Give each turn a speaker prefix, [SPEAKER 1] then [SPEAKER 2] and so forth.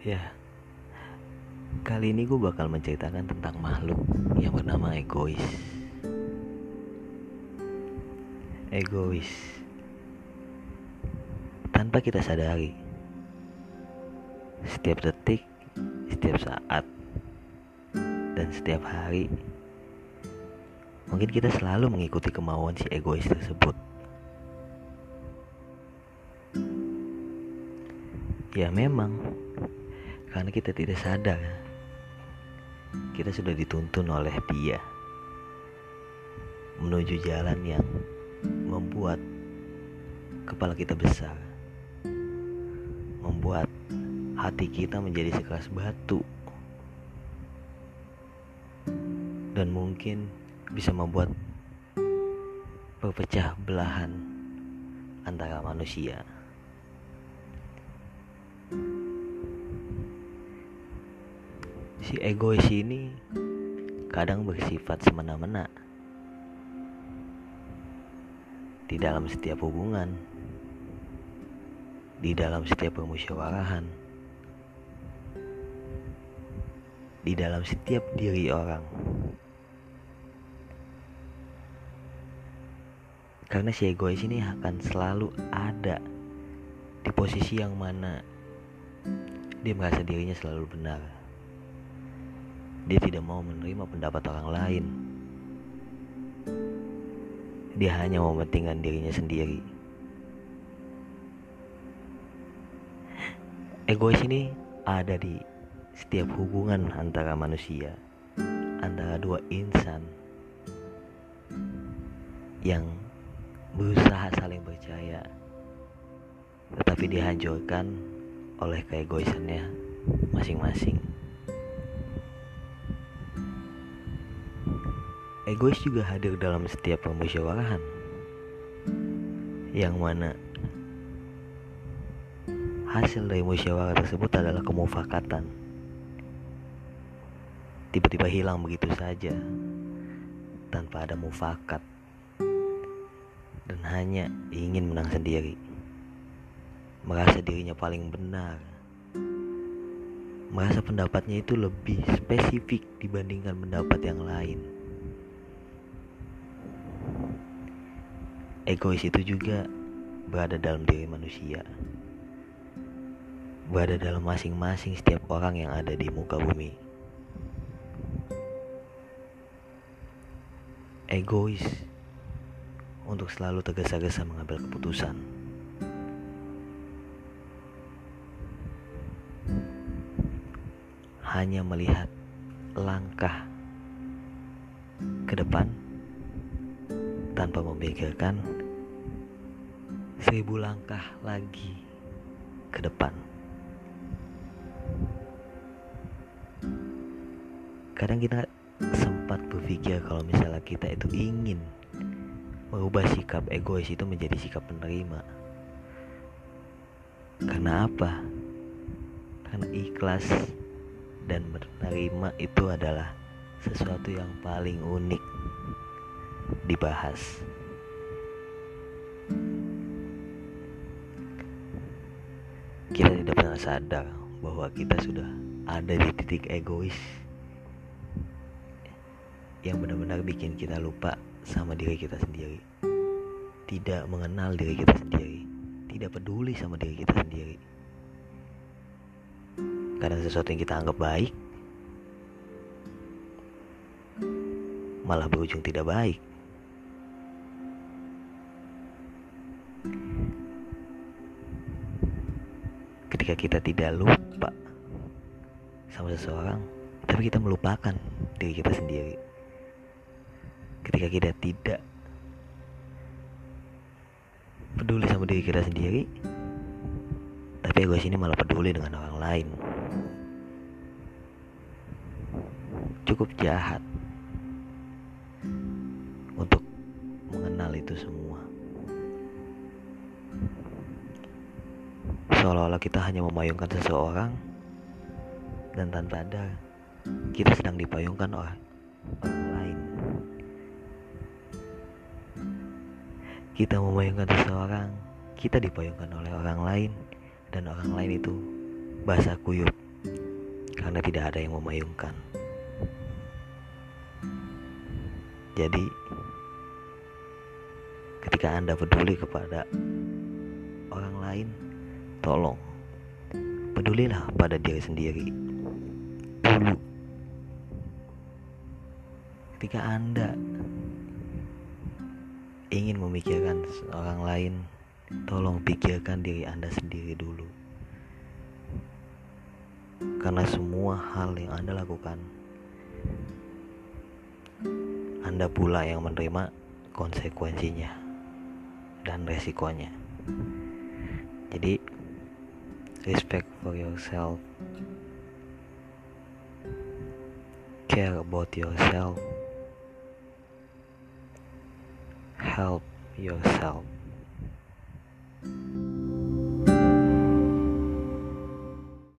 [SPEAKER 1] Ya, kali ini gue bakal menceritakan tentang makhluk yang bernama egois. Egois, tanpa kita sadari, setiap detik, setiap saat, dan setiap hari, mungkin kita selalu mengikuti kemauan si egois tersebut. Ya memang Karena kita tidak sadar Kita sudah dituntun oleh dia Menuju jalan yang Membuat Kepala kita besar Membuat Hati kita menjadi sekeras batu Dan mungkin Bisa membuat Perpecah belahan Antara manusia Si egois ini kadang bersifat semena-mena di dalam setiap hubungan, di dalam setiap permusyawarahan, di dalam setiap diri orang. Karena si egois ini akan selalu ada di posisi yang mana dia merasa dirinya selalu benar. Dia tidak mau menerima pendapat orang lain. Dia hanya mementingkan dirinya sendiri. Egois ini ada di setiap hubungan antara manusia, antara dua insan yang berusaha saling percaya, tetapi dihancurkan oleh keegoisannya masing-masing. Egois juga hadir dalam setiap permusyawarahan Yang mana Hasil dari musyawarah tersebut adalah kemufakatan. Tiba-tiba hilang begitu saja Tanpa ada mufakat. Dan hanya ingin menang sendiri. Merasa dirinya paling benar. Merasa pendapatnya itu lebih spesifik dibandingkan pendapat yang lain Egois itu juga berada dalam diri manusia. Berada dalam masing-masing setiap orang yang ada di muka bumi. Egois untuk selalu tergesa-gesa mengambil keputusan. Hanya melihat langkah ke depan tanpa memikirkan seribu langkah lagi ke depan. Kadang kita sempat berpikir kalau misalnya kita itu ingin merubah sikap egois itu menjadi sikap penerima. Karena apa? Karena ikhlas dan menerima itu adalah sesuatu yang paling unik dibahas. Kita tidak pernah sadar bahwa kita sudah ada di titik egois yang benar-benar bikin kita lupa sama diri kita sendiri. Tidak mengenal diri kita sendiri, tidak peduli sama diri kita sendiri. Karena sesuatu yang kita anggap baik malah berujung tidak baik. Kita tidak lupa sama seseorang, tapi kita melupakan diri kita sendiri. Ketika kita tidak peduli sama diri kita sendiri, tapi gue sini malah peduli dengan orang lain. Cukup jahat untuk mengenal itu semua. Seolah-olah kita hanya memayungkan seseorang dan tanpa ada kita sedang dipayungkan oleh orang lain. Kita memayungkan seseorang, kita dipayungkan oleh orang lain dan orang lain itu basah kuyup karena tidak ada yang memayungkan. Jadi, ketika Anda peduli kepada orang lain, tolong pedulilah pada diri sendiri dulu. Ketika Anda ingin memikirkan orang lain, tolong pikirkan diri Anda sendiri dulu. Karena semua hal yang Anda lakukan, Anda pula yang menerima konsekuensinya dan resikonya. Jadi, respect for yourself, care about yourself, help yourself.